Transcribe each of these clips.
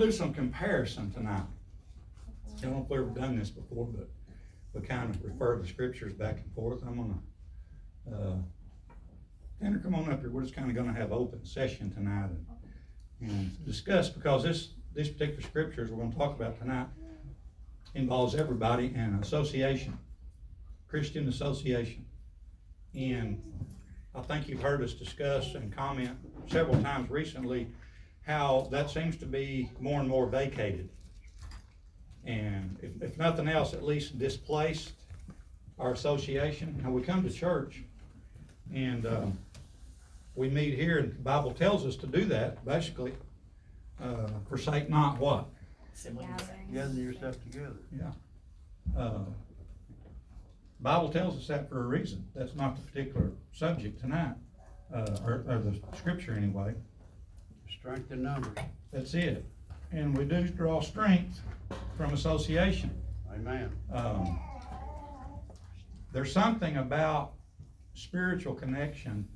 gonna do some comparison tonight. I don't know if we've ever done this before, but we kind of refer the scriptures back and forth. I'm gonna, uh, Tanner, come on up here. We're just kind of gonna have open session tonight and, and discuss, because this, these particular scriptures we're gonna talk about tonight involves everybody and association, Christian association. And I think you've heard us discuss and comment several times recently how that seems to be more and more vacated. And if, if nothing else, at least displaced our association. Now, we come to church and, um, we meet here and the Bible tells us to do that, basically. Uh, forsake not what? Gather yourself together. Yeah. Uh, Bible tells us that for a reason. That's not the particular subject tonight, uh, or, or the scripture anyway. Strength in numbers. That's it. And we do draw strength from association. Amen. Um, there's something about spiritual connection,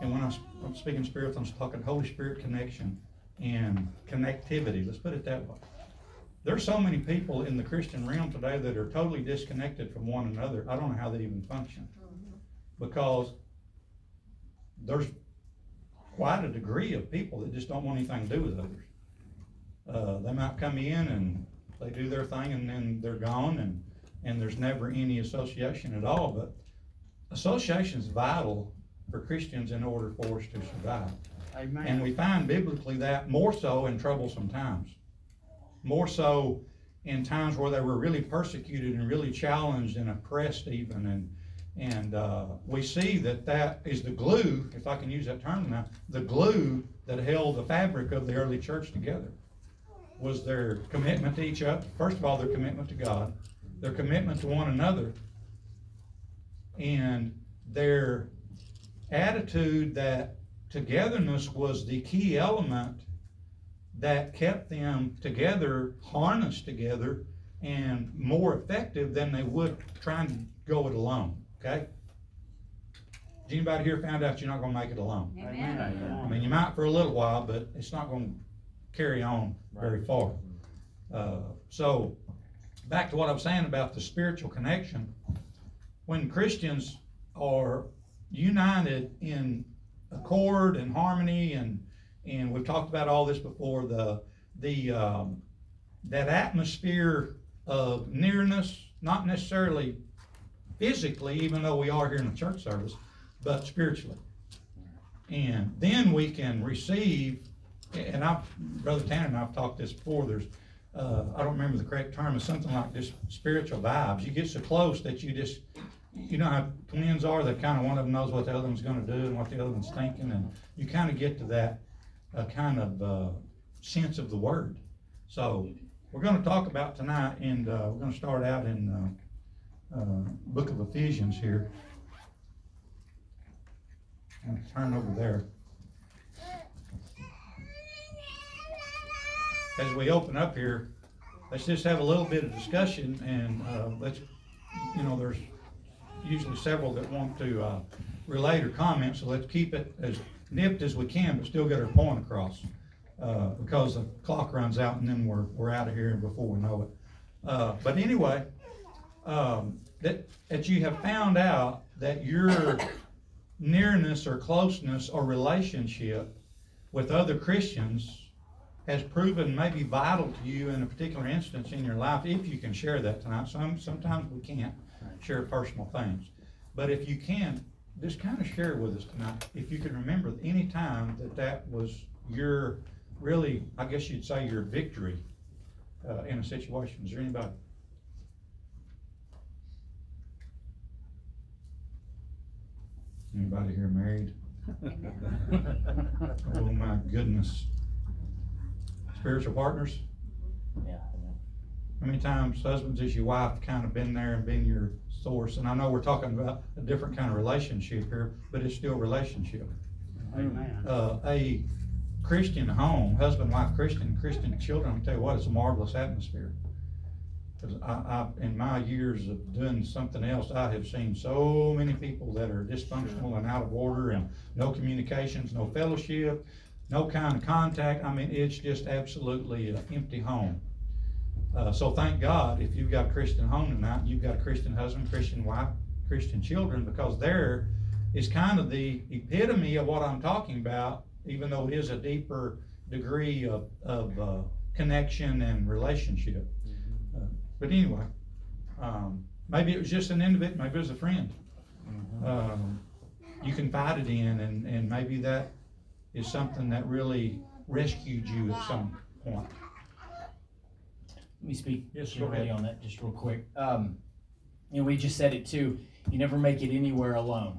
and when I'm, I'm speaking spirit, I'm talking Holy Spirit connection and connectivity. Let's put it that way. There's so many people in the Christian realm today that are totally disconnected from one another. I don't know how they even function because there's quite a degree of people that just don't want anything to do with others. Uh, they might come in and they do their thing and then they're gone and, and there's never any association at all. But association is vital for Christians in order for us to survive. And we find biblically that more so in troublesome times. More so in times where they were really persecuted and really challenged and oppressed even. And, and, uh, we see that that is the glue, if I can use that term now, the glue that held the fabric of the early church together. Was their commitment to each other, first of all, their commitment to God, their commitment to one another, and their attitude that togetherness was the key element that kept them together, harnessed together, and more effective than they would trying to go it alone, okay? Has Anybody here found out you're not gonna make it alone? I mean, you might for a little while, but it's not gonna carry on very far. Uh, so, back to what I was saying about the spiritual connection. When Christians are united in accord and harmony and, and we've talked about all this before, the, the, um, that atmosphere of nearness, not necessarily physically, even though we are here in the church service, but spiritually. And then we can receive, and I, Brother Tanner and I've talked this before, there's, uh, I don't remember the correct term, it's something like this spiritual vibes. You get so close that you just, you know how twins are, that kind of one of them knows what the other one's gonna do and what the other one's thinking, and you kind of get to that, uh, kind of, uh, sense of the word. So, we're gonna talk about tonight, and, uh, we're gonna start out in, uh, book of Ephesians here. And turn over there. As we open up here, let's just have a little bit of discussion and, uh, let's, you know, there's usually several that want to, uh, relate or comment, so let's keep it as nipped as we can, but still get our point across. Uh, because the clock runs out and then we're, we're out of here before we know it. Uh, but anyway, um, that, that you have found out that your nearness or closeness or relationship with other Christians has proven maybe vital to you in a particular instance in your life, if you can share that tonight. Some, sometimes we can't share personal things. But if you can, just kind of share with us tonight, if you can remember any time that that was your, really, I guess you'd say your victory, uh, in a situation. Is there anybody? Anybody here married? Oh, my goodness. Spiritual partners? Yeah, How many times husbands has your wife kind of been there and been your source? And I know we're talking about a different kind of relationship here, but it's still relationship. Amen. Uh, a Christian home, husband, wife, Christian, Christian children, I'll tell you what, it's a marvelous atmosphere. Cause I, I, in my years of doing something else, I have seen so many people that are dysfunctional and out of order and no communications, no fellowship. no kind of contact. I mean, it's just absolutely an empty home. Uh, so thank God if you've got a Christian home tonight, you've got a Christian husband, Christian wife, Christian children, because there is kind of the epitome of what I'm talking about, even though it is a deeper degree of, of, uh, connection and relationship. But anyway, um, maybe it was just an individual, maybe it was a friend. Um, you confided in and, and maybe that is something that really rescued you at some point. Let me speak Yes, get go ready ahead. on that just real quick. Um, you know, we just said it too. You never make it anywhere alone.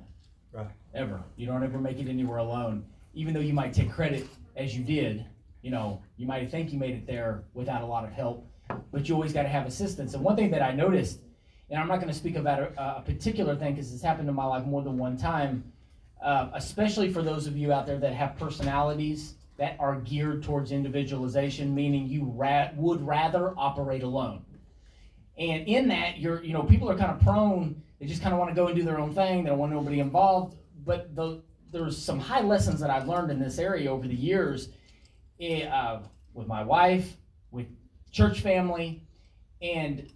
Right. Ever. You don't ever make it anywhere alone. Even though you might take credit as you did, you know, you might think you made it there without a lot of help, but you always got to have assistance. And one thing that I noticed, and I'm not going to speak about a, a particular thing because it's happened in my life more than one time, uh, especially for those of you out there that have personalities that are geared towards individualization, meaning you ra- would rather operate alone. And in that, you're, you know, people are kind of prone, they just kind of want to go and do their own thing, they don't want nobody involved. But the, there's some high lessons that I've learned in this area over the years eh, uh, with my wife, church family, and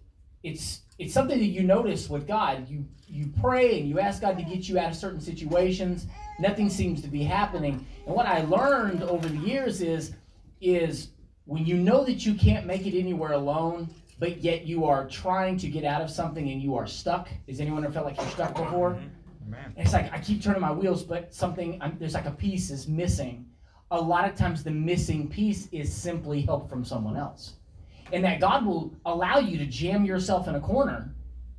it's it's something that you notice with God. You you pray and you ask God to get you out of certain situations. Nothing seems to be happening. And what I learned over the years is is when you know that you can't make it anywhere alone, but yet you are trying to get out of something and you are stuck. Has anyone ever felt like you're stuck before? Mm-hmm. Man, it's like I keep turning my wheels, but something I'm, there's like a piece is missing. A lot of times, the missing piece is simply help from someone else, and that God will allow you to jam yourself in a corner,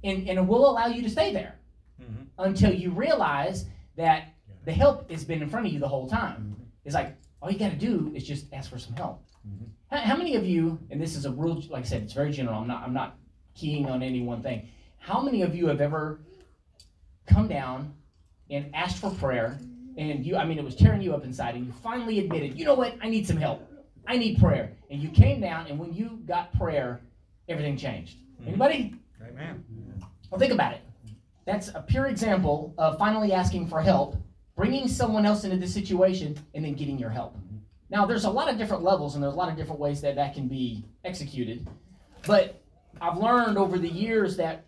and and it will allow you to stay there Mhm. until you realize that the help has been in front of you the whole time. It's like all you got to do is just ask for some help. Mhm. How, how many of you? And this is a real, like I said, it's very general. I'm not I'm not keying on any one thing. How many of you have ever come down and asked for prayer and you i mean it was tearing you up inside and you finally admitted you know what i need some help i need prayer. And you came down and when you got prayer everything changed. Mhm. anybody? Amen. well think about it. That's a pure example of finally asking for help bringing someone else into the situation and then getting your help. Now there's a lot of different levels and there's a lot of different ways that that can be executed. But i've learned over the years that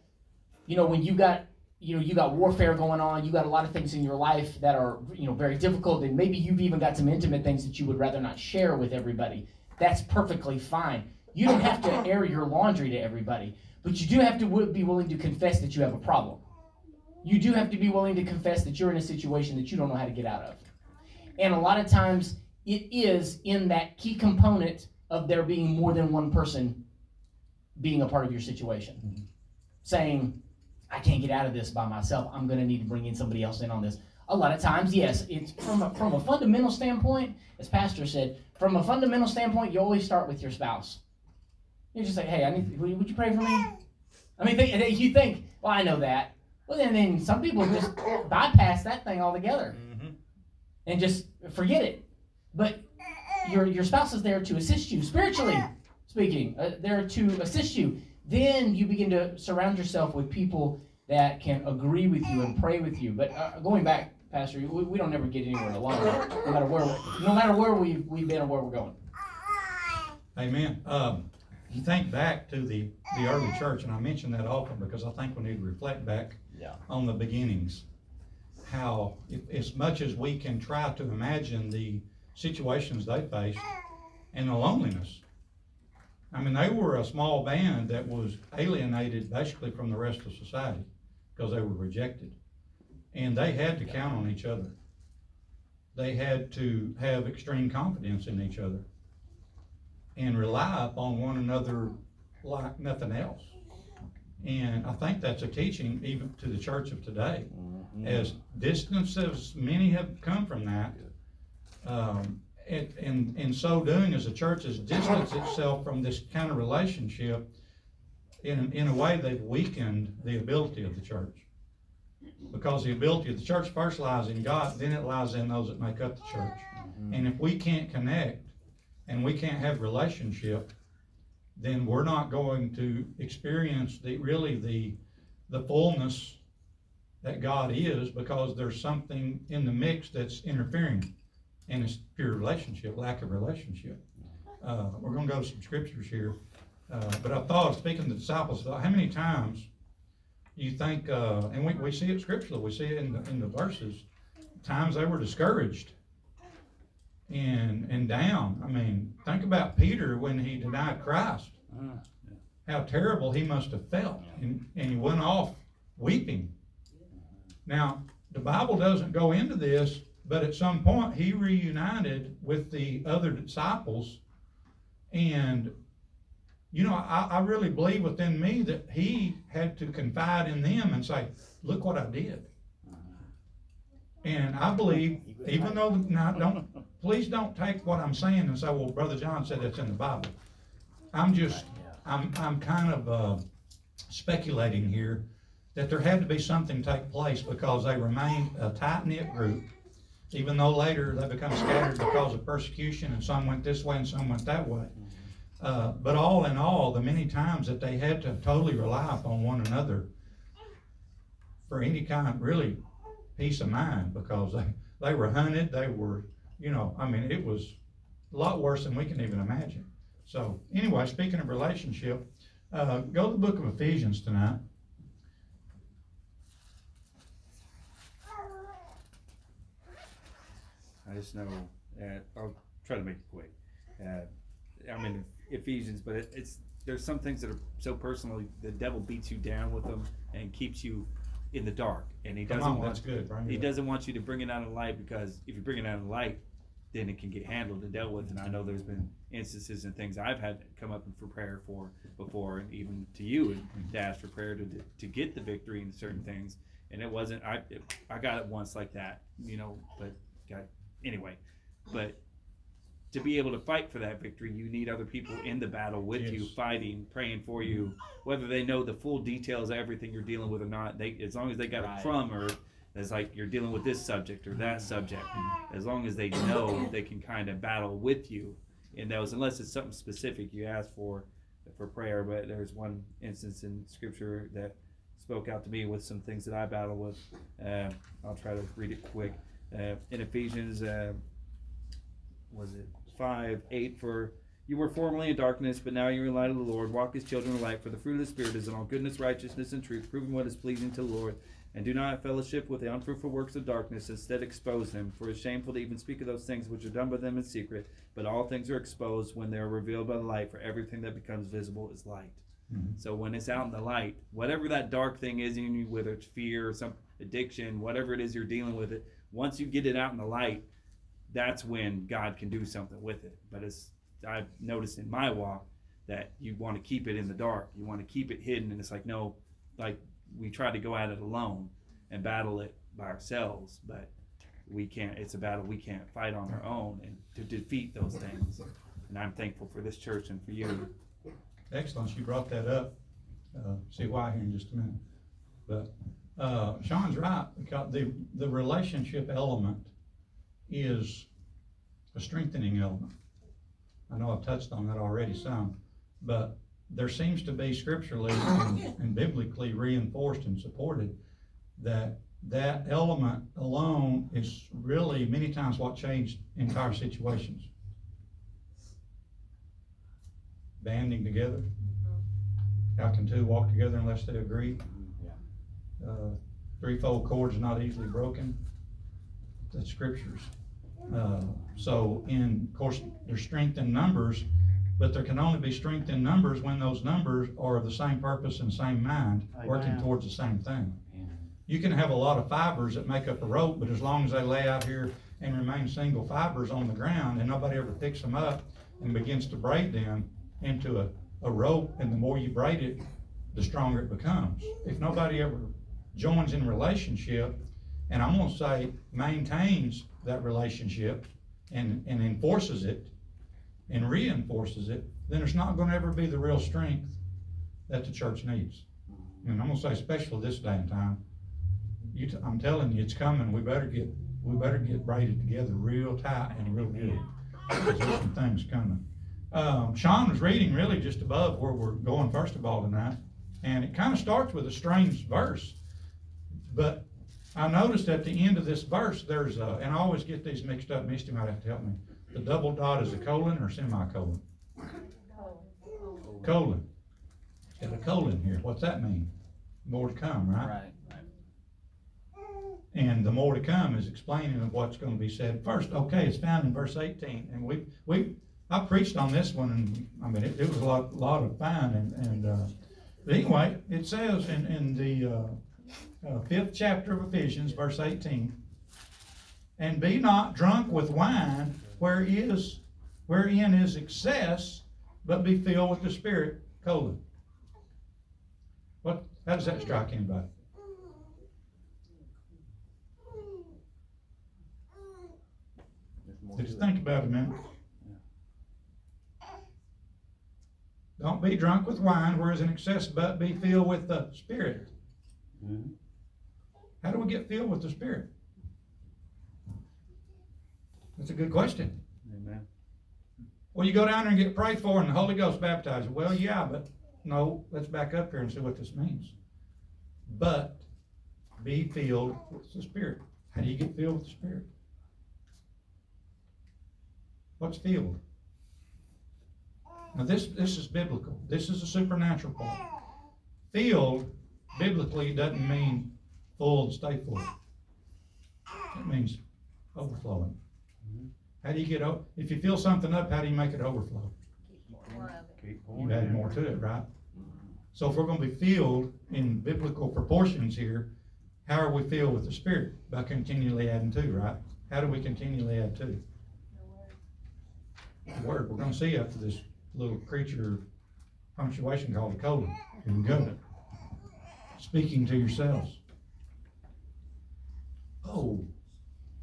you know when you got you know you got warfare going on you got a lot of things in your life that are you know very difficult and maybe you've even got some intimate things that you would rather not share with everybody. That's perfectly fine. You don't have to air your laundry to everybody but you do have to be willing to confess that you have a problem. You do have to be willing to confess that you're in a situation that you don't know how to get out of. And a lot of times it is in that key component of there being more than one person being a part of your situation. Mm-hmm. Saying I can't get out of this by myself. I'm going to need to bring in somebody else in on this. A lot of times, yes, it's from a, from a fundamental standpoint, as Pastor said, from a fundamental standpoint, you always start with your spouse. You just say, hey, I need, would you- would you pray for me? I mean, you think, well, I know that. Well, then, then some people just bypass that thing altogether Mhm. and just forget it. But your your spouse is there to assist you spiritually speaking. Uh, there to assist you. Then you begin to surround yourself with people that can agree with you and pray with you. But uh, going back, Pastor, we, we don't ever get anywhere alone, no matter where no matter where we've we've been or where we're going. Amen. Um, you think back to the, the early church, and I mention that often because I think we need to reflect back Yeah. on the beginnings. How, if- as much as we can try to imagine the situations they faced and the loneliness. I mean, they were a small band that was alienated basically from the rest of society because they were rejected. And they had to count on each other. They had to have extreme confidence in each other and rely upon one another like nothing else. And I think that's a teaching even to the church of today. As distant as many have come from that, um, it, in, in so doing, as the church has distanced itself from this kind of relationship, in, in a way, they've weakened the ability of the church. Because the ability of the church first lies in God, then it lies in those that make up the church. Mm-hmm. And if we can't connect and we can't have relationship, then we're not going to experience the, really the, the fullness that God is because there's something in the mix that's interfering and it's pure relationship, lack of relationship. Uh, we're gonna go to some scriptures here, uh, but I thought, speaking to the disciples, how many times you think, uh, and we, we see it scripturally, we see it in the, in the verses, times they were discouraged and, and down. I mean, think about Peter when he denied Christ. How terrible he must have felt, and, and he went off weeping. Now, the Bible doesn't go into this, but at some point, he reunited with the other disciples. And, you know, I, I really believe within me that he had to confide in them and say, look what I did. And I believe, even though, now, don't, please don't take what I'm saying and say, well, Brother John said it's in the Bible. I'm just, I'm, I'm kind of, uh, speculating here that there had to be something take place because they remained a tight-knit group. Even though later they become scattered because of persecution and some went this way and some went that way. Uh, but all in all, the many times that they had to totally rely upon one another for any kind, really, peace of mind, because they, they were hunted, they were, you know, I mean, it was a lot worse than we can even imagine. So, anyway, speaking of relationship, uh, go to the book of Ephesians tonight. I just know, uh, I'll try to make it quick. Uh, I'm in Ephesians, but it, it's there's some things that are so personal. The devil beats you down with them and keeps you in the dark, and he Come doesn't on, want that's good, bring he it up. doesn't want you to bring it out of light because if you bring it out of light, then it can get handled and dealt with. And I know there's been instances and things I've had come up for prayer for before, and even to you and to ask for prayer to to get the victory in certain things. And it wasn't I it, I got it once like that, you know, but got anyway. But to be able to fight for that victory, you need other people in the battle with you, fighting, praying for you, whether they know the full details of everything you're dealing with or not. They as long as they got Right. a crumb or it's like you're dealing with this subject or that subject. As long as they know, they can kind of battle with you in those, unless it's something specific you ask for for prayer. But there's one instance in Scripture that spoke out to me with some things that I battle with. Uh, I'll try to read it quick. Uh, in Ephesians, uh, was it five eight for you were formerly in darkness, but now you're in light of the Lord. Walk as children of light, for the fruit of the Spirit is in all goodness, righteousness, and truth, proving what is pleasing to the Lord. And do not have fellowship with the unfruitful works of darkness, instead expose them. For it's shameful to even speak of those things which are done by them in secret. But all things are exposed when they are revealed by the light, for everything that becomes visible is light. Mhm. So when it's out in the light, whatever that dark thing is in you, whether it's fear or some addiction, whatever it is you're dealing with it, once you get it out in the light, that's when God can do something with it. But as I've noticed in my walk, that you want to keep it in the dark, you want to keep it hidden, and it's like no, like we try to go at it alone and battle it by ourselves, but we can't. It's a battle we can't fight on our own, and to defeat those things. And I'm thankful for this church and for you. Excellent, you brought that up. Uh, see why here in just a minute. But, uh, Sean's right, because the, the relationship element is a strengthening element. I know I've touched on that already some, but there seems to be scripturally and and biblically reinforced and supported that that element alone is really many times what changed entire situations. Banding together. How can two walk together unless they agree? Uh, threefold cords are not easily broken. The scriptures. Uh, so in, of course, there's strength in numbers, but there can only be strength in numbers when those numbers are of the same purpose and same mind, working Amen. towards the same thing. You can have a lot of fibers that make up a rope, but as long as they lay out here and remain single fibers on the ground and nobody ever picks them up and begins to braid them into a, a rope, and the more you braid it, the stronger it becomes. If nobody ever joins in relationship, and I'm gonna say maintains that relationship and, and enforces it and reinforces it, then there's not gonna ever be the real strength that the church needs. And I'm gonna say especially this day and time, you, t- I'm telling you, it's coming, we better get, we better get braided together real tight and real good. Cause there's some things coming. Um, Sean was reading really just above where we're going first of all tonight, and it kinda starts with a strange verse. But I noticed at the end of this verse, there's a, and I always get these mixed up, Misty might have to help me. The double dot is a colon or semicolon? Colon. It's got a colon here. What's that mean? More to come, right? Right. And the more to come is explaining of what's gonna be said first. Okay, it's found in verse eighteen, and we, we, I preached on this one, and, I mean, it, it was a lot, lot of fun, and, and, uh, but anyway, it says in, in the, uh, uh, fifth chapter of Ephesians, verse eighteen, and be not drunk with wine, where is, wherein is excess, but be filled with the Spirit, colon. What, how does that strike anybody? Just think about it a minute. Don't be drunk with wine, whereas in excess, but be filled with the Spirit. Mhm. How do we get filled with the Spirit? That's a good question. Amen. Well, you go down there and get prayed for and the Holy Ghost baptized. Well, yeah, but no, let's back up here and see what this means. But be filled with the Spirit. How do you get filled with the Spirit? What's filled? Now this this is biblical. This is a supernatural part. Filled biblically it doesn't mean full and stay full. It means overflowing. How do you get o- if you fill something up? How do you make it overflow? Keep You add more to it, right? So if we're gonna be filled in biblical proportions here, how are we filled with the Spirit? By continually adding to, right? How do we continually add to? The Word. We're gonna see after this little creature punctuation called a colon. Here we go. Speaking to yourselves. Oh,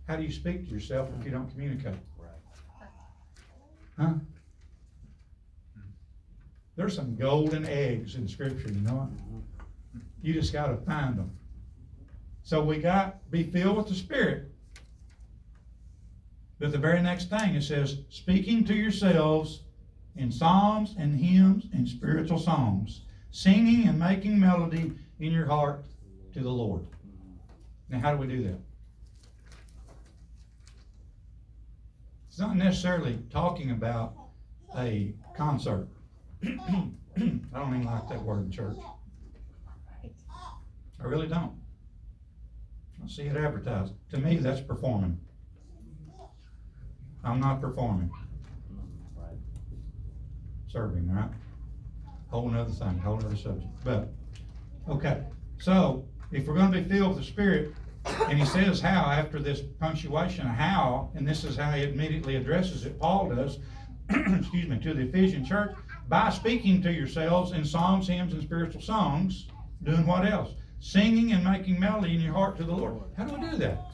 how do you speak to yourself if you don't communicate? Huh? There's some golden eggs in scripture, you know it? You just gotta find them. So we got, be filled with the Spirit. But the very next thing, it says, speaking to yourselves in psalms and hymns and spiritual songs, singing and making melody in your heart to the Lord. Now, how do we do that? It's not necessarily talking about a concert. I don't even like that word in church. I really don't. I see it advertised. To me, that's performing. I'm not performing. Serving, right? Whole nother thing, whole nother subject. But, okay, so if we're gonna be filled with the Spirit, and he says how after this punctuation, how, and this is how he immediately addresses it, Paul does, excuse me, to the Ephesian church, by speaking to yourselves in psalms, hymns, and spiritual songs, doing what else? Singing and making melody in your heart to the Lord. How do we do that?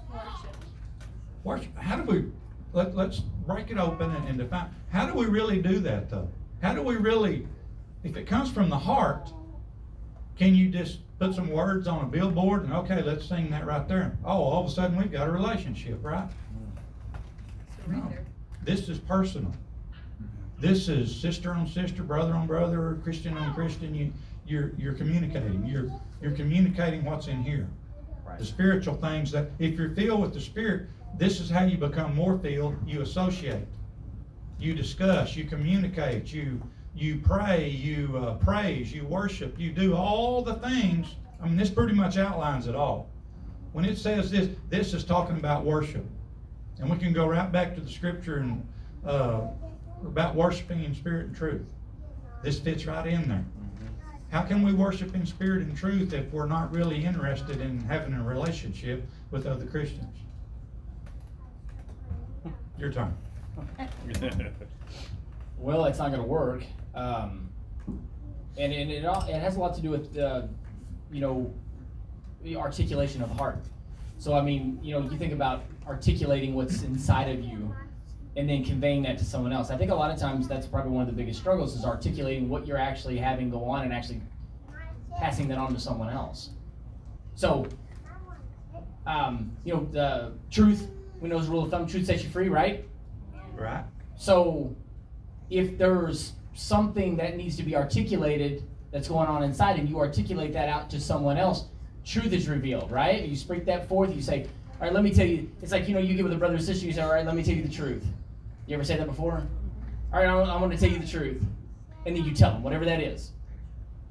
Worship. How do we, let, let's break it open and, and define, how do we really do that though? How do we really, if it comes from the heart, can you just put some words on a billboard and okay, let's sing that right there? Oh, all of a sudden we've got a relationship, right? No. This is personal. This is sister on sister, brother on brother, Christian on Christian. You, you're, you're communicating. You're, you're communicating what's in here. The spiritual things that, if you're filled with the Spirit, this is how you become more filled. You associate, you discuss, you communicate, you you pray, you uh, praise, you worship, you do all the things. I mean, this pretty much outlines it all. When it says this, this is talking about worship, and we can go right back to the scripture and uh, about worshiping in spirit and truth. This fits right in there. How can we worship in spirit and truth if we're not really interested in having a relationship with other Christians? Your turn. Well, it's not going to work. Um, and, and it, all, it has a lot to do with, uh, you know, the articulation of the heart. So, I mean, you know, you think about articulating what's inside of you and then conveying that to someone else. I think a lot of times that's probably one of the biggest struggles is articulating what you're actually having go on and actually passing that on to someone else. So, um, you know, the truth, we know a rule of thumb, truth sets you free, right? Right? So, if there's something that needs to be articulated that's going on inside and you articulate that out to someone else, truth is revealed, right? You speak that forth. You say, "All right, let me tell you." It's like you know, you get with a brother or sister. You say, "All right, let me tell you the truth." You ever say that before? All right, I'm going to tell you the truth, and then you tell them whatever that is.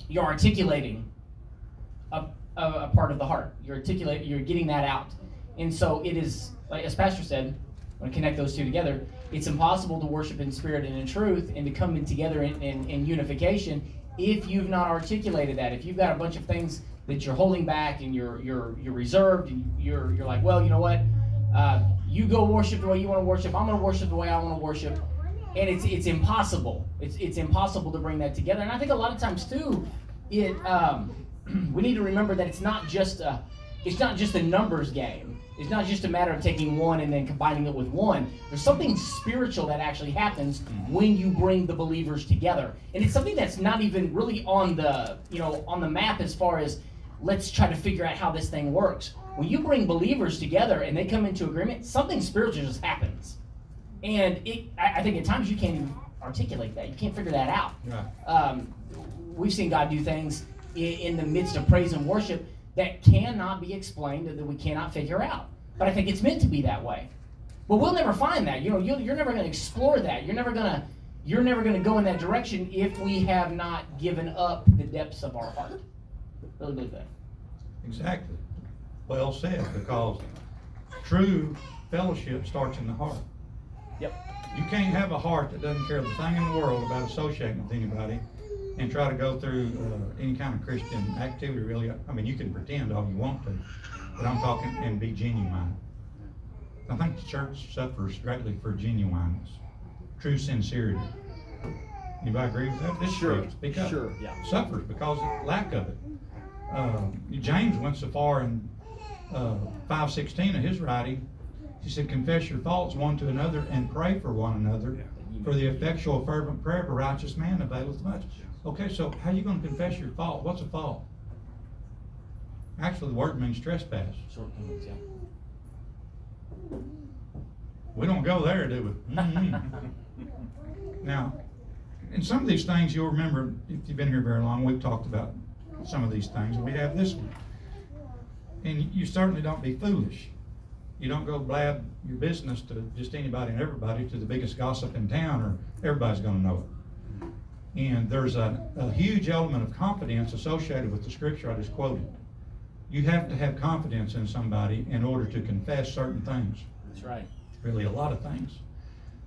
You're articulating a, a, a part of the heart. You're articulating. You're getting that out, and so it is like as Pastor said. I When I connect those two together, it's impossible to worship in spirit and in truth, and to come in together in, in, in unification if you've not articulated that. If you've got a bunch of things that you're holding back and you're you're you're reserved and you're you're like, well, you know what? Uh, you go worship the way you want to worship. I'm going to worship the way I want to worship, and it's it's impossible. It's it's impossible to bring that together. And I think a lot of times too, it um, we need to remember that it's not just a it's not just a numbers game. It's not just a matter of taking one and then combining it with one. There's something spiritual that actually happens when you bring the believers together. And it's something that's not even really on the, you know, on the map as far as let's try to figure out how this thing works. When you bring believers together and they come into agreement, something spiritual just happens. And it I, I think at times you can't even articulate that. You can't figure that out. Right. Um, we've seen God do things in, in the midst of praise and worship that cannot be explained and that we cannot figure out. But I think it's meant to be that way. But we'll never find that. You know, you're, you're never going to explore that. You're never going to you're never going to go in that direction if we have not given up the depths of our heart. Really believe that. Exactly. Well said, because true fellowship starts in the heart. Yep. You can't have a heart that doesn't care the thing in the world about associating with anybody and try to go through uh, any kind of Christian activity, really. I mean, you can pretend all you want to, but I'm talking and be genuine. I think the church suffers greatly for genuineness, true sincerity. Anybody agree with that? This Sure, church, speak up. sure, yeah. Suffers because of lack of it. Um, James went so far in uh, 516 of his writing, he said, confess your faults one to another and pray for one another. For the effectual fervent prayer of a righteous man availeth much. Okay, so how you going to confess your fault? What's a fault? Actually, the word means trespass. Shortcomings, yeah. We don't go there, do we? Mm-mm. now, in some of these things, you'll remember, if you've been here very long, we've talked about some of these things. We have this one. And you certainly don't be foolish. You don't go blab your business to just anybody and everybody, to the biggest gossip in town, or everybody's going to know it. And there's a, a huge element of confidence associated with the scripture I just quoted. You have to have confidence in somebody in order to confess certain things That's right. really a lot of things.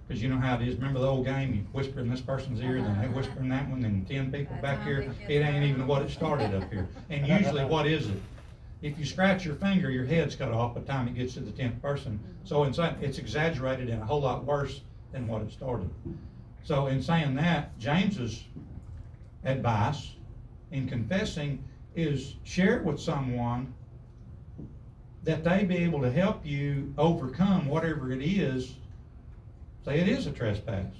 Because you know how it is. Remember the old game? You whisper in this person's ear, then they whisper in that one, then ten people back here. It ain't even what it started up here. And usually, what is it? If you scratch your finger, your head's cut off by the time it gets to the tenth person. So it's exaggerated and a whole lot worse than what it started. So in saying that, James's advice in confessing is share it with someone that they be able to help you overcome whatever it is. Say it is a trespass.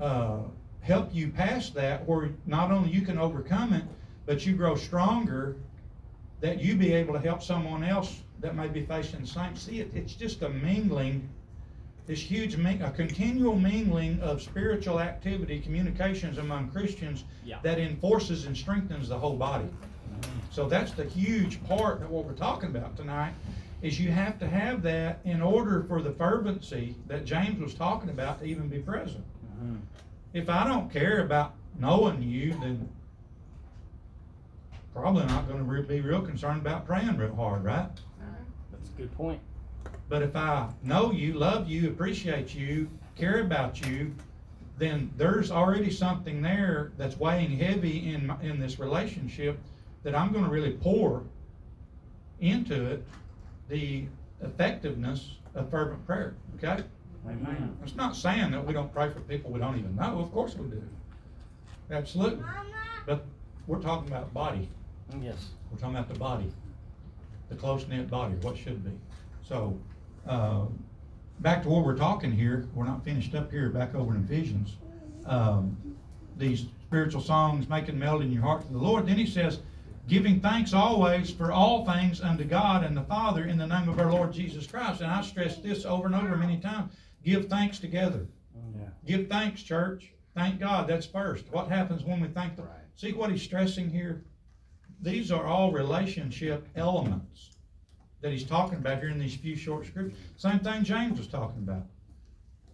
Uh, help you pass that where not only you can overcome it, but you grow stronger that you be able to help someone else that may be facing the same. See, it, it's just a mingling, this huge, a continual mingling of spiritual activity, communications among Christians Yeah. that enforces and strengthens the whole body. Mm-hmm. So that's the huge part of what we're talking about tonight, is you have to have that in order for the fervency that James was talking about to even be present. Mm-hmm. If I don't care about knowing you, then probably not gonna be real concerned about praying real hard, right? Uh-huh. That's a good point. But if I know you, love you, appreciate you, care about you, then there's already something there that's weighing heavy in, my- in this relationship that I'm gonna really pour into it, the effectiveness of fervent prayer, okay? Amen. It's not saying that we don't pray for people we don't even know, of course we do. Absolutely. But we're talking about body. Yes. We're talking about the body, the close-knit body, what should be. So, uh, back to what we're talking here, we're not finished up here, back over in Ephesians. Um, these spiritual songs, making melody in your heart to the Lord. Then he says, giving thanks always for all things unto God and the Father in the name of our Lord Jesus Christ. And I stress this over and over many times. Give thanks together. Yeah. Give thanks, church. Thank God. That's first. What happens when we thank the Right. See what he's stressing here? these are all relationship elements that he's talking about here in these few short scriptures. Same thing James was talking about.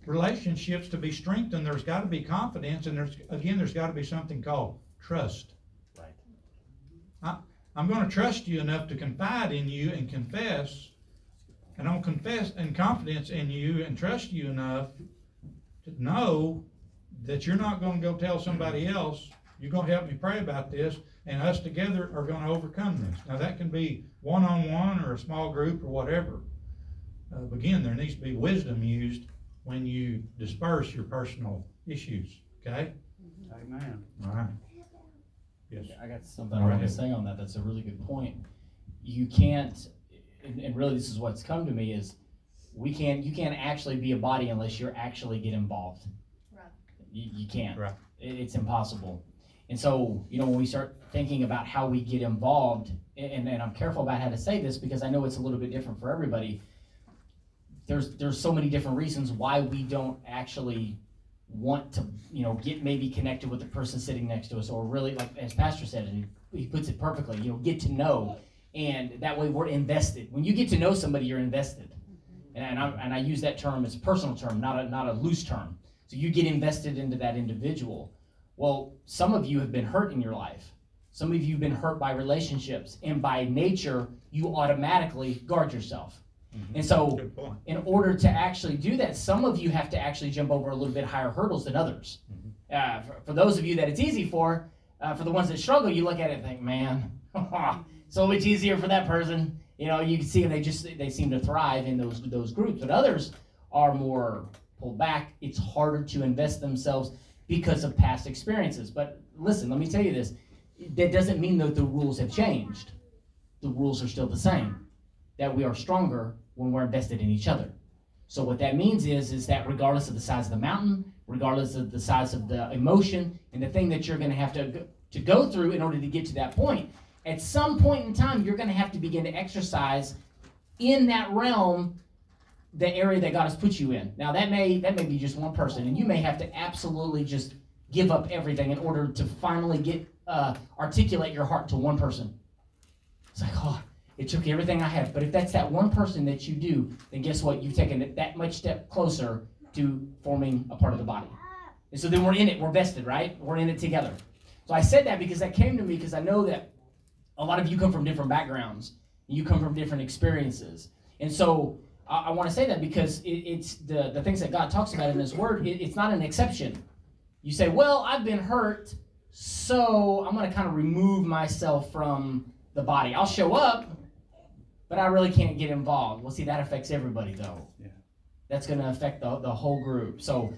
Relationships to be strengthened, there's gotta be confidence, and there's, again, there's gotta be something called trust. Right. I'm gonna trust you enough to confide in you and confess, and I'll confess and confidence in you and trust you enough to know that you're not gonna go tell somebody else, you're gonna help me pray about this, and us together are gonna overcome this. Now, that can be one-on-one or a small group or whatever. Uh, again, there needs to be wisdom used when you disperse your personal issues, okay? Amen. All right. Yes. I got something I want to say on that. That's a really good point. You can't, and, and really this is what's come to me is we can't, you can't actually be a body unless you're actually get involved. Right. You, you can't. Right. It, it's impossible. And so, you know, when we start thinking about how we get involved, and, and I'm careful about how to say this because I know it's a little bit different for everybody. There's, there's so many different reasons why we don't actually want to, you know, get maybe connected with the person sitting next to us, or really, like as Pastor said, he, he puts it perfectly, you know, get to know, and that way we're invested. When you get to know somebody, you're invested, and, and I and I use that term as a personal term, not a not a loose term. So you get invested into that individual. Well, some of you have been hurt in your life. Some of you have been hurt by relationships, and by nature, you automatically guard yourself. And so, in order to actually do that, some of you have to actually jump over a little bit higher hurdles than others. Uh, for, for those of you that it's easy for, uh, for the ones that struggle, you look at it and think, man, so much easier for that person. You know, you can see they just they seem to thrive in those those groups, but others are more pulled back. It's harder to invest themselves because of past experiences. But listen, let me tell you this: that doesn't mean that the rules have changed. The rules are still the same. That we are stronger when we're invested in each other. So what that means is is that regardless of the size of the mountain, regardless of the size of the emotion and the thing that you're going to have to to go through in order to get to that point, at some point in time you're going to have to begin to exercise in that realm the area that God has put you in. Now that may that may be just one person, and you may have to absolutely just give up everything in order to finally get uh, articulate your heart to one person. It's like, oh, it took everything I had. But if that's that one person that you do, then guess what? You've taken that much step closer to forming a part of the body. And so then we're in it. We're vested, right? We're in it together. So I said that because that came to me because I know that a lot of you come from different backgrounds. You come from different experiences. And so I, I want to say that because it, it's the, the things that God talks about in His Word, it, it's not an exception. You say, well, I've been hurt, so I'm going to kind of remove myself from the body. I'll show up, but I really can't get involved. Well, see, that affects everybody, though. Yeah. That's going to affect the, the whole group. So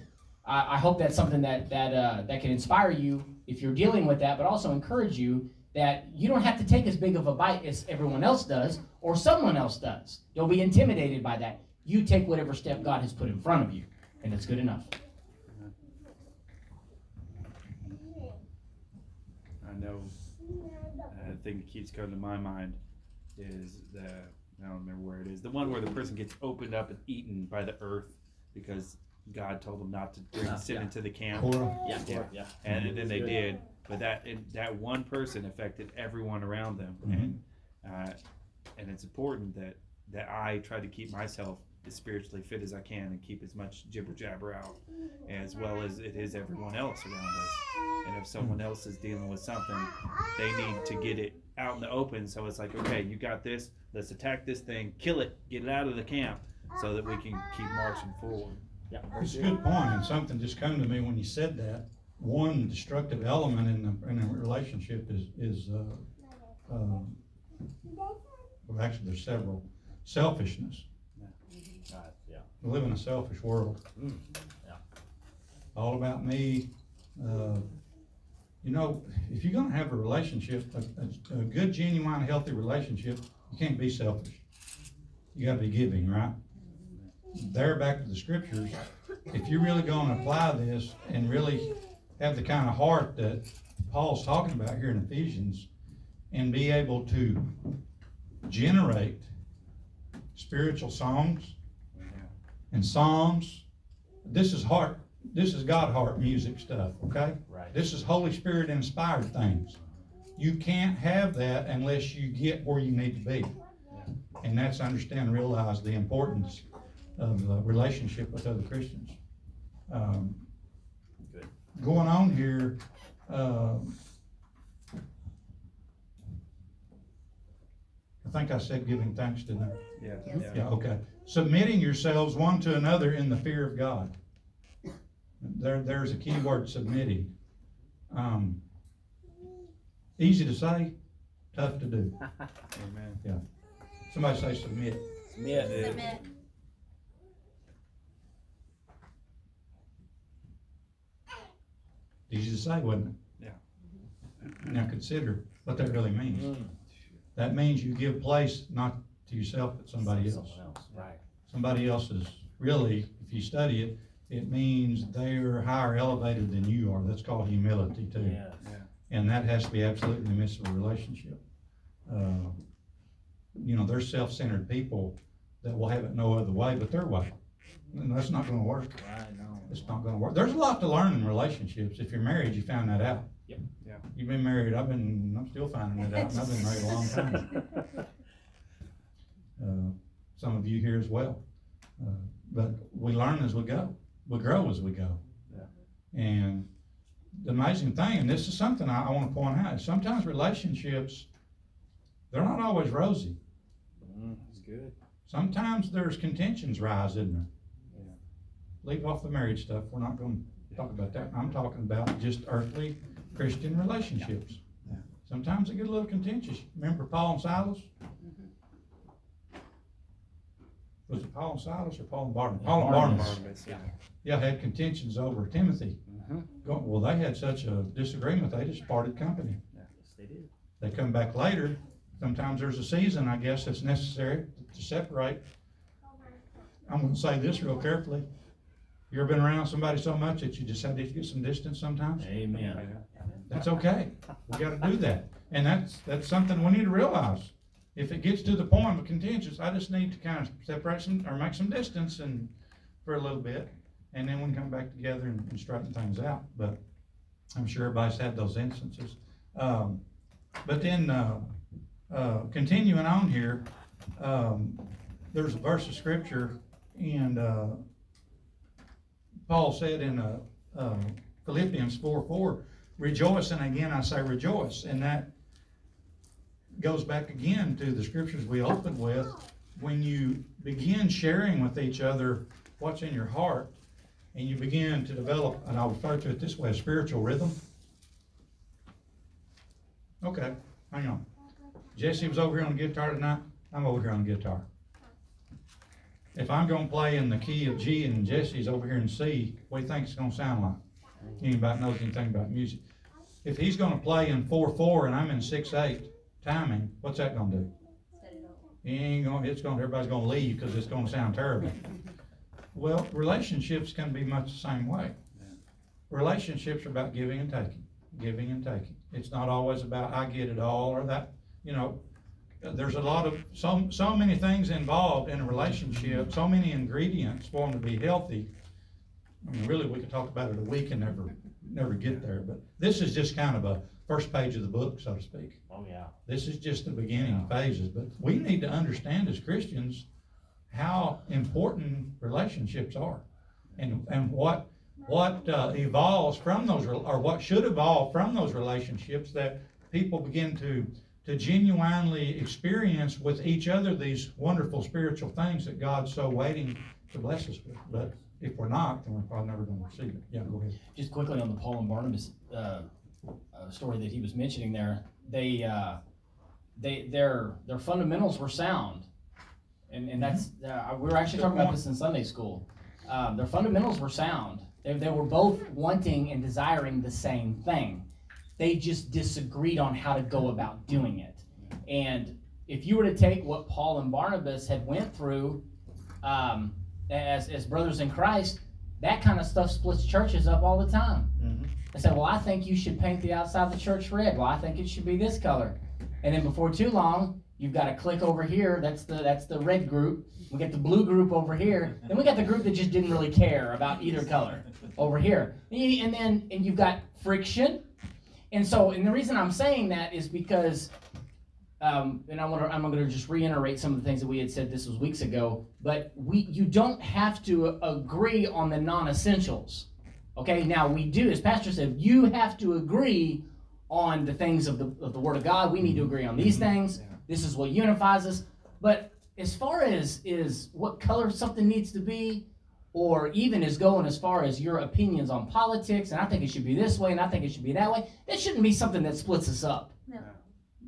I, I hope that's something that that uh, that can inspire you if you're dealing with that, but also encourage you that you don't have to take as big of a bite as everyone else does or someone else does. Don't be intimidated by that. You take whatever step God has put in front of you, and it's good enough. I know uh, the thing that keeps coming to my mind is the I don't remember where it is. The one where the person gets opened up and eaten by the earth because God told them not to bring Ah, sin yeah. into the camp, Korah. Yeah, Yeah. yeah. and then they did. But that it, that one person affected everyone around them, and uh, and it's important that that I try to keep myself as spiritually fit as I can and keep as much jibber jabber out, as well as it is everyone else around us. And if someone else is dealing with something, they need to get it out in the open. So it's like, okay, you got this. Let's attack this thing, kill it, get it out of the camp, so that we can keep marching forward. Yeah, It's a good point, and something just come to me when you said that. One destructive element in the, in a relationship is, is, uh, um, well, actually, there's several. Selfishness. yeah. We live in a selfish world. Mm, yeah. All about me. Uh, you know, if you're gonna have a relationship, a, a, a good, genuine, healthy relationship, you can't be selfish. You gotta be giving, right? There, back to the scriptures, if you're really gonna apply this and really have the kind of heart that Paul's talking about here in Ephesians, and be able to generate spiritual songs and psalms, this is heart, this is God heart music stuff, okay? Right. This is Holy Spirit inspired things. you can't have that unless you get where you need to be. And that's understand, and realize the importance of the relationship with other Christians. Um. Going on here, um, I think I said giving thanks, to them. Yeah, yeah. Yeah, okay. Submitting yourselves one to another in the fear of God. There, there's a key word, submitting. Um, easy to say, tough to do. Amen. Yeah. Somebody say submit. Yeah. Submit. Easy to say, wasn't it? Yeah. Now consider what that really means. Mm. That means you give place not to yourself, but somebody else. Else, right. Somebody else is really, if you study it, it means they're higher elevated than you are. That's called humility too. Yeah. And that has to be absolutely in the midst of a relationship. Uh, You know, they're self-centered people that will have it no other way but their way. And that's not gonna work. Right, no. It's not gonna work. There's a lot to learn in relationships. If you're married, you found that out. Yep. Yeah. You've been married, I've been, I'm still finding it out, and I've been married a long time. Uh, Some of you here as well. Uh, But we learn as we go. We grow as we go. Yeah. And the amazing thing, and this is something I, I wanna point out, is sometimes relationships, they're not always rosy. That's good. Sometimes there's contentions rise, isn't there? Yeah. Leave off the marriage stuff, we're not gonna talk about that, I'm talking about just earthly Christian relationships. Yeah. Sometimes they get a little contentious, remember Paul and Silas? Was it Paul and Silas or Paul and Barnabas? Paul and Barnabas. Barnabas, Barnabas, yeah. yeah, had contentions over Timothy. Mhm. Go- Well, they had such a disagreement, they just parted company. Yes, they did. They come back later, sometimes there's a season, I guess, that's necessary to separate. I'm gonna say this real carefully. You ever been around somebody so much that you just had to get some distance sometimes? Amen. That's okay. We gotta do that. And that's, that's something we need to realize. If it gets to the point of contentious, I just need to kind of separate some, or make some distance and, for a little bit. And then we can come back together and, and straighten things out. But I'm sure everybody's had those instances. Um, but then, uh, uh, continuing on here, um, there's a verse of scripture and, uh, Paul said in, uh, uh, Philippians four, four, rejoice, and again I say rejoice, and that goes back again to the scriptures we opened with. When you begin sharing with each other what's in your heart, and you begin to develop, and I'll refer to it this way, a spiritual rhythm. Okay, hang on. Jesse was over here on guitar tonight, I'm over here on guitar. If I'm gonna play in the key of G and Jesse's over here in C, what do you think it's gonna sound like? Anybody knows anything about music? If he's gonna play in four, four and I'm in six, eight timing, what's that do? Set it off. He ain't gonna, it's gonna, everybody's gonna leave because it's gonna sound terrible. Well, relationships can be much the same way. Relationships are about giving and taking, giving and taking. It's not always about I get it all or that, you know, there's a lot of, so, so many things involved in a relationship, so many ingredients for them to be healthy. I mean, really, we could talk about it a week and never, never get there, but this is just kind of a first page of the book, so to speak. Oh, yeah. This is just the beginning phases, but we need to understand as Christians how important relationships are. And, and what, what uh, evolves from those, or what should evolve from those relationships that people begin to, to genuinely experience with each other these wonderful spiritual things that God's so waiting to bless us with. But if we're not, then we're probably never gonna receive it. Yeah, go ahead. Just quickly on the Paul and Barnabas, uh, uh, story that he was mentioning there, they, uh, they, their, their fundamentals were sound. And, and that's, uh, we were actually talking about this in Sunday school. Um, their fundamentals were sound. They, they were both wanting and desiring the same thing. They just disagreed on how to go about doing it. And if you were to take what Paul and Barnabas had went through, um, as, as brothers in Christ, that kind of stuff splits churches up all the time. I said, well, I think you should paint the outside of the church red. Well, I think it should be this color. And then before too long, you've got to click over here. That's the that's the red group. We got the blue group over here. Then we got the group that just didn't really care about either color over here. And then and you've got friction. And so, and the reason I'm saying that is because, um, and I want to, I'm going to just reiterate some of the things that we had said this was weeks ago. But we, you don't have to agree on the non-essentials. Okay. Now we do, as Pastor said, you have to agree on the things of the of the Word of God. We need to agree on these things. Yeah. This is what unifies us. But as far as is what color something needs to be, or even is going as far as your opinions on politics, and I think it should be this way, and I think it should be that way. That shouldn't be something that splits us up. No.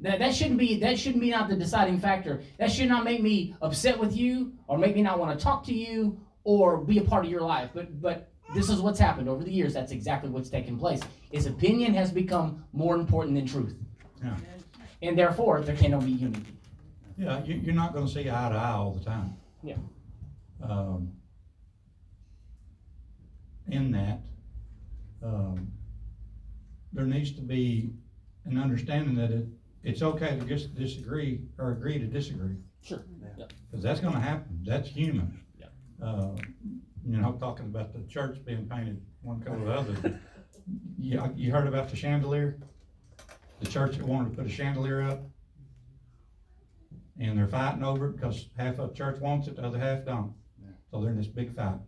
That, that shouldn't be that shouldn't be not the deciding factor. That should not make me upset with you, or make me not want to talk to you, or be a part of your life. But but this is what's happened over the years. That's exactly what's taken place. Is opinion has become more important than truth, Yeah. and therefore there cannot be unity. Yeah, you, you're not gonna see eye to eye all the time. Yeah. Um, in that, um, there needs to be an understanding that it, it's okay to just disagree or agree to disagree. Sure. Cause that's gonna happen, that's human. Yeah. Uh, you know, talking about the church being painted one color or the other. You, you heard about the chandelier? The church that wanted to put a chandelier up? And they're fighting over it because half of the church wants it, the other half don't. So they're in this big fight.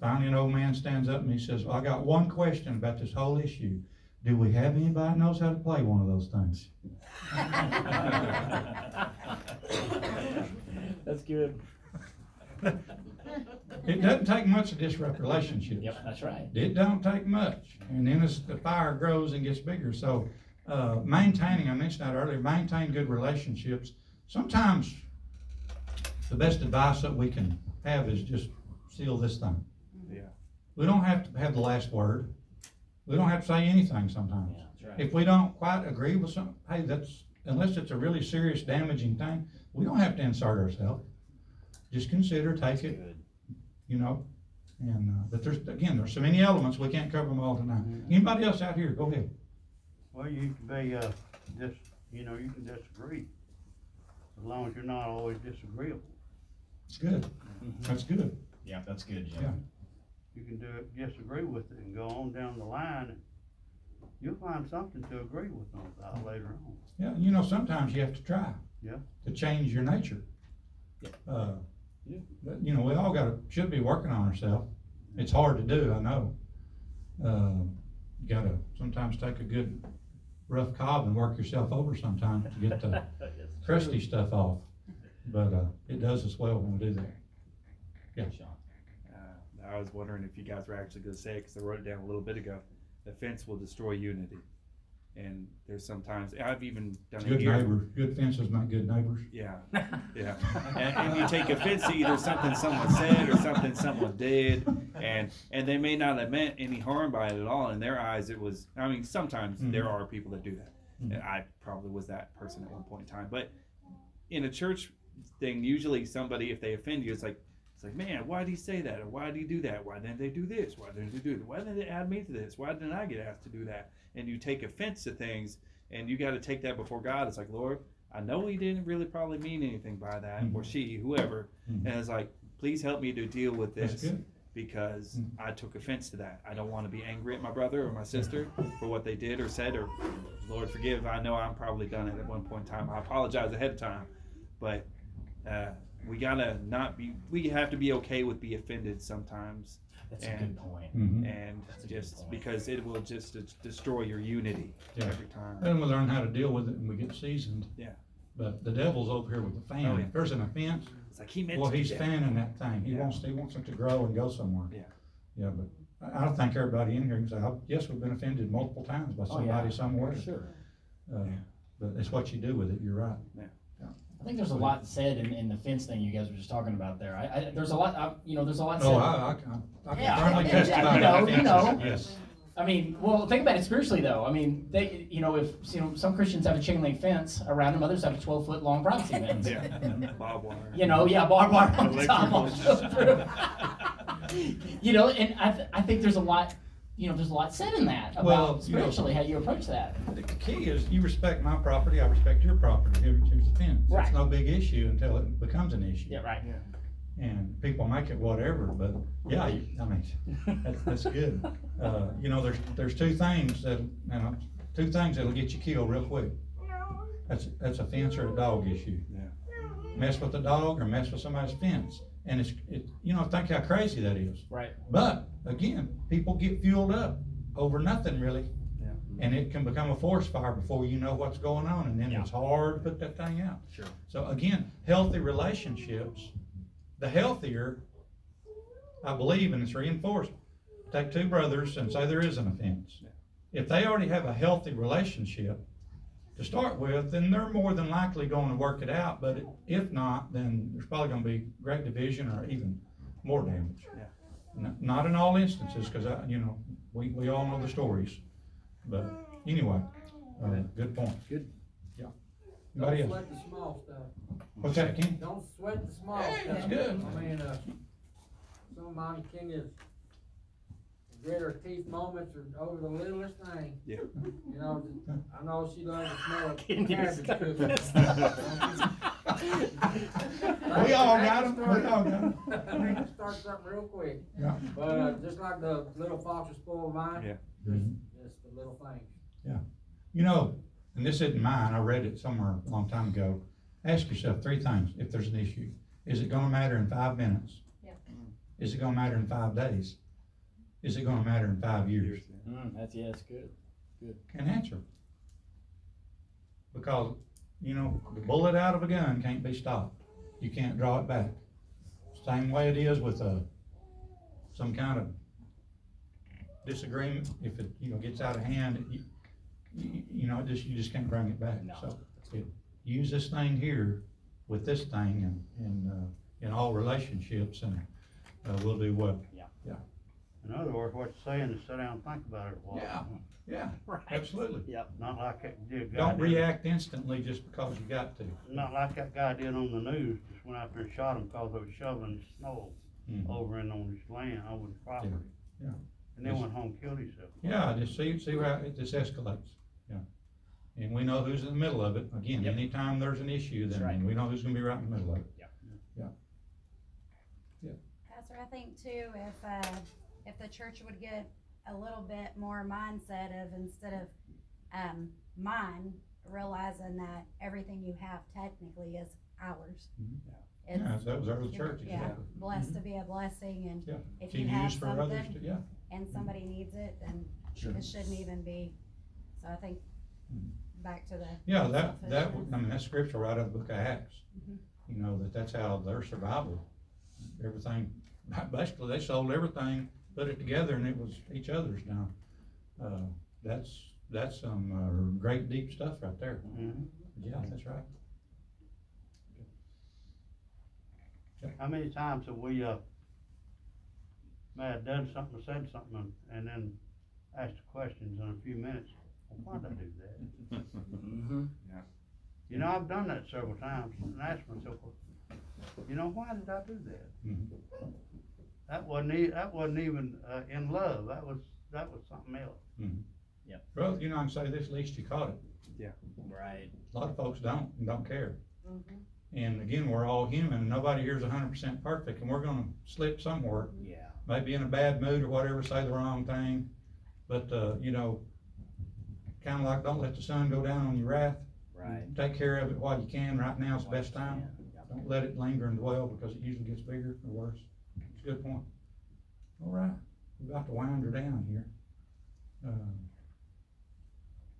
Finally, an old man stands up and he says, well, I got one question about this whole issue. Do we have anybody that knows how to play one of those things? That's good. It doesn't take much to disrupt relationships. Yep, that's right. It don't take much, and then as the fire grows and gets bigger, so, uh, maintaining, I mentioned that earlier, maintain good relationships. Sometimes, the best advice that we can have is just seal this thing. Yeah. We don't have to have the last word, we don't have to say anything sometimes. Yeah, that's right. If we don't quite agree with something, hey, that's, unless it's a really serious damaging thing, we don't have to insert ourselves. Just consider, take it, Good. you know, and, uh, but there's, again, there's so many elements, we can't cover them all tonight. Anybody else out here, go ahead. Well, you can be, uh, dis, you know, you can disagree, as long as you're not always disagreeable. It's good, that's good. Yeah, that's good, Yeah. Jim. You can do it, disagree with it and go on down the line, and you'll find something to agree with them about later on. Yeah, you know, sometimes you have to try. Yeah. To change your nature. Yeah. Uh, Yeah. but, you know, we all gotta, should be working on ourselves. It's hard to do, I know. Um, you gotta sometimes take a good rough cob and work yourself over sometimes to get the crusty stuff off. But, uh, it does us well when we do that. Yeah. Uh, I was wondering if you guys were actually gonna say it, cause I wrote it down a little bit ago. Offense will destroy unity. And there's sometimes, I've even done it Good here. neighbors, good fences make good neighbors. Yeah, yeah. And, and you take offense to either something someone said or something someone did, and and they may not have meant any harm by it at all. In their eyes, it was. I mean, sometimes Mhm. there are people that do that, Mhm. and I probably was that person at one point in time. But in a church thing, usually somebody, if they offend you, it's like. Like, man, why did he say that? Or why did he do that? Why didn't they do this? Why didn't they do that? Why didn't they add me to this? Why didn't I get asked to do that? And you take offense to things, and you got to take that before God. It's like, Lord, I know he didn't really probably mean anything by that, or Mhm. she, whoever. Mhm. And it's like, please help me to deal with this because Mhm. I took offense to that. I don't want to be angry at my brother or my sister for what they did or said, or Lord forgive. I know I'm probably done it at one point in time. I apologize ahead of time, but uh, we gotta not be. We have to be okay with be offended sometimes, That's a And- good point. Mhm. and That's just point. because it will just destroy your unity Yeah. every time. Then we learn how to deal with it and we get seasoned. Yeah. But the devil's over here with the fan. Oh, yeah. If there's an offense, It's like he meant well, to he's that. fanning that thing. He Yeah. wants, he wants it to grow and go somewhere. Yeah. Yeah, but I, I don't think everybody in here can say, "Oh, yes, we've been offended multiple times by somebody Oh, yeah. somebody somewhere. Sure. Uh, But it's what you do with it, you're right. I think there's a lot said in, in the fence thing you guys were just talking about there. I, I, there's a lot, I, you know, there's a lot oh, said. Oh, I, I, can- I can Yeah, firmly yeah, testify. you to know, you know. Yes. I mean, well, think about it spiritually though. I mean, they, you know, if you know, some Christians have a chain link fence around them, others have a 12 foot long privacy fence. Yeah, barbed wire. You know, yeah, barbed wire on the top. all Electrical. through. you know, and I, th- I think there's a lot, you know, there's a lot said in that about Well, you know- spiritually how you approach that. The key is you respect my property, I respect your property. Here- Here's the fence. Right. It's no big issue until it becomes an issue. Yeah, right. and people make it whatever, but yeah, you, I mean, that's, that's good. Uh, you know, there's, there's two things that, and I two things that'll get you killed real quick. That's, that's a fence or a dog issue. Yeah. Mess with the dog or mess with somebody's fence. And it's, it, you know, think how crazy that is. Right. But, again, people get fueled up over nothing really. Yeah. And it can become a forest fire before you know what's going on, and then Yeah. it's hard to put that thing out. Sure. So again, healthy relationships, the healthier, I believe, and it's reinforced. Take two brothers and say there is an offense. If they already have a healthy relationship to start with, then they're more than likely going to work it out, but if not, then there's probably gonna be great division or even more damage. Yeah. N- Not in all instances, cause I, you know, we, we all know the stories, but anyway, uh, good point. Good. Yeah. Anybody Don't else? sweat the small stuff. What's that, Kenny? Don't sweat the small stuff. That's good. I mean, uh, some of mine, Kenya's grit her teeth moments are over the littlest thing. Yeah. You know, I know she loves to smell of Kenya's cabbage cooking. We all got 'em. We all got 'em. They can start something real quick, Yeah. but, uh, just like the little fox was spoiled mine. Yeah. Just, Mhm. just the little things. Yeah. You know, and this isn't mine, I read it somewhere a long time ago. Ask yourself three things if there's an issue. Is it gonna matter in five minutes? Yeah. Is it gonna matter in five days? Is it gonna matter in five years? Years. Mm, that's, yeah, that's good. Can't answer. Because, you know, the bullet out of a gun can't be stopped. You can't draw it back. Same way it is with a, some kind of disagreement, if it, you know, gets out of hand, you, you, you know, just, you just can't bring it back, No. so. it- Use this thing here with this thing and, and, uh, in all relationships and, uh, we'll do well. In other words, what you're saying is sit down and think about it a while. Yeah. Yeah, Right. absolutely. Not like that did guy Don't did- react instantly just because you got to. Not like that guy did on the news, just went out there and shot him cause they was shoveling snow Mhm. over in on his land, over his property. yeah. And then went home and killed himself. Yeah, just see, see how it just escalates, yeah. And we know who's in the middle of it, again, Yep. anytime there's an issue, That's right. then we know who's gonna be right in the middle of it. Pastor, I think too, if, uh, if the church would get a little bit more mindset of instead of, um, mine, realizing that everything you have technically is ours. Mhm. It's- Yeah, that was early church, Yeah, exactly. blessed to be a blessing and Yeah, if To you have use for others, to- something yeah, and somebody needs it, then Sure. it shouldn't even be, so I think, Mhm. back to the. yeah, that, that, selfishness. I mean, that's scripture right out of the book of Acts. Mhm. You know, that that's how their survival, everything, basically, they sold everything, put it together, and it was each other's now. Uh, that's, that's some, uh, great deep stuff right there, Mhm. yeah, that's right. How many times have we, uh, may have done something, or said something, and- and then asked questions in a few minutes, well, why'd I do that? Mm-hmm. You know, I've done that several times, and asked myself, well, you know, why did I do that? Mhm. That wasn't e- that wasn't even, uh, in love, that was, that was something else. Well, you know, I'm saying this, at least you caught it. Yeah. Right. A lot of folks don't, and don't care. Mhm. And again, we're all human, and nobody here is hundred percent perfect, and we're gonna slip somewhere, Yeah. maybe in a bad mood or whatever, say the wrong thing. But, uh, you know, kinda like, don't let the sun go down on your wrath. Right. Take care of it while you can, right now is the best time. Yeah. Don't let it linger and dwell, because it usually gets bigger or worse. It's a good point. All right, we're about to wind her down here. Um,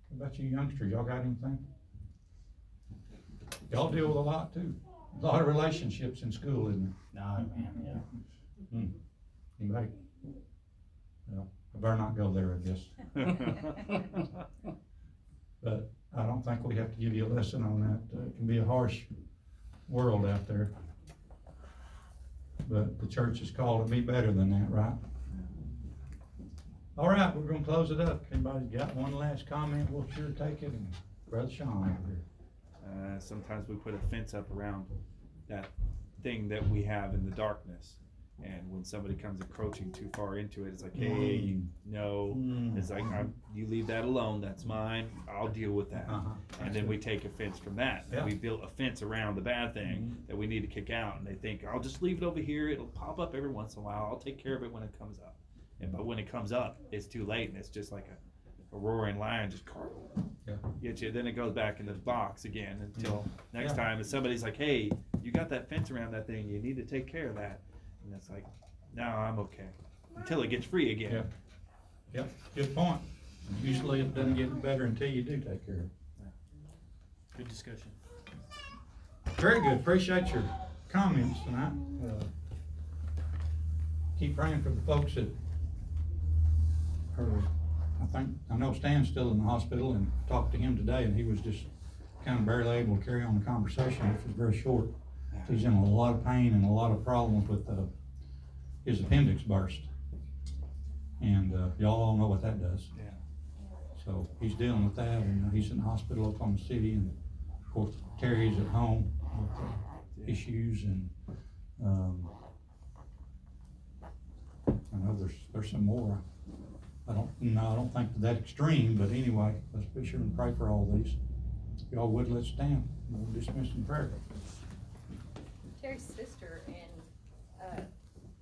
What about you youngsters, y'all got anything? Y'all deal with a lot too, a lot of relationships in school, isn't there? No, man, yeah. Anybody? Well, I better not go there, I guess, but I don't think we have to give you a lesson on that, Uh, it can be a harsh world out there. But the church is called to be better than that, right? All right, we're gonna close it up, anybody's got one last comment, we'll sure take it, and Brother Sean. Uh, sometimes we put a fence up around that thing that we have in the darkness. And when somebody comes encroaching too far into it, it's like, hey, no. Mm. It's like, I'm, you leave that alone. That's mine. I'll deal with that. Uh-huh. And then we take offense from that. Yeah. We built a fence around the bad thing that we need to kick out. And they think, I'll just leave it over here. It'll pop up every once in a while. I'll take care of it when it comes up. And but when it comes up, it's too late, and it's just like a a roaring lion just Yeah. get you. Then it goes back in the box again until next Yeah. time. And somebody's like, "Hey, you got that fence around that thing. You need to take care of that." And it's like, "No, I'm okay." Until it gets free again. Yeah. Yep, good point. Usually it doesn't get better until you do take care of it. Good discussion. Very good, appreciate your comments tonight. Uh, Keep praying for the folks that are, I think, I know Stan's still in the hospital and talked to him today and he was just kind of barely able to carry on the conversation, which was very short. He's in a lot of pain and a lot of problems with, uh, his appendix burst. And, uh, y'all all know what that does. Yeah. So he's dealing with that and uh, he's in the hospital in Oklahoma City and of course Terry's at home with uh, issues and, um, I know there's, there's some more. I don't, no, I don't think to that extreme, but anyway, let's be sure and pray for all these. If Y'all would, let's stand. We'll dismiss in prayer. Terry's sister and, uh,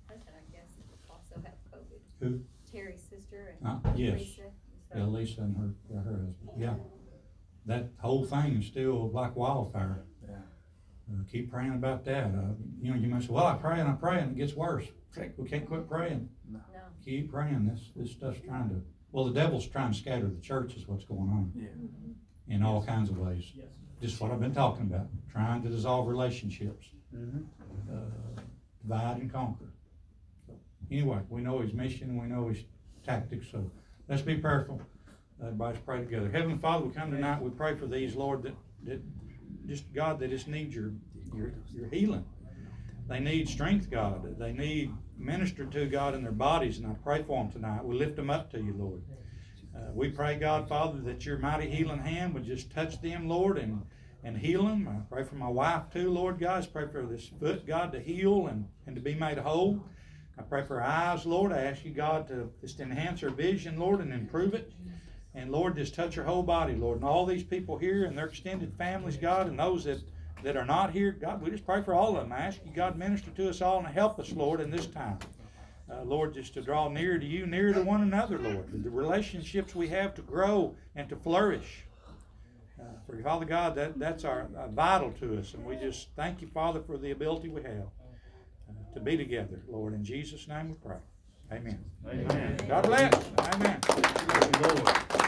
Clinton, I guess, also have COVID. Who? Terry's sister Uh, and yes. Lisa. and so- Yeah, Lisa and her, yeah, her husband, yeah. That whole thing is still like wildfire. Yeah. Uh, keep praying about that. Uh, you know, you might say, well, I pray and I pray and it gets worse. Heck, We can't quit praying. No, Keep praying. This, this stuff's trying to, well, the devil's trying to scatter the church is what's going on Yeah. in all kinds of ways. Yes. Just what I've been talking about, trying to dissolve relationships, Mm-hmm. uh, divide and conquer. Anyway, we know his mission, we know his tactics, so let's be prayerful. Everybody's pray together. Heavenly Father, we come tonight, we pray for these, Lord, that, that, just God, they just need your, your, your healing. They need strength, God. They need ministered to, God, in their bodies, and I pray for them tonight. We lift them up to you, Lord. Uh, we pray, God, Father, that your mighty healing hand would just touch them, Lord, and, and heal them. I pray for my wife too, Lord. I pray for this foot, God, to heal and, and to be made whole. I pray for eyes, Lord. I ask you, God, to just enhance her vision, Lord, and improve it. And Lord, just touch her whole body, Lord. And all these people here and their extended families, God, and those that, that are not here, God, we just pray for all of them. I ask you, God, minister to us all and help us, Lord, in this time. Uh, Lord, just to draw near to you, near to one another, Lord. The relationships we have to grow and to flourish. Uh, for Father God, that, that's our uh, vital to us. And we just thank you, Father, for the ability we have to be together, Lord. In Jesus' name we pray. Amen. Amen. God bless. Amen. Thank you, Lord.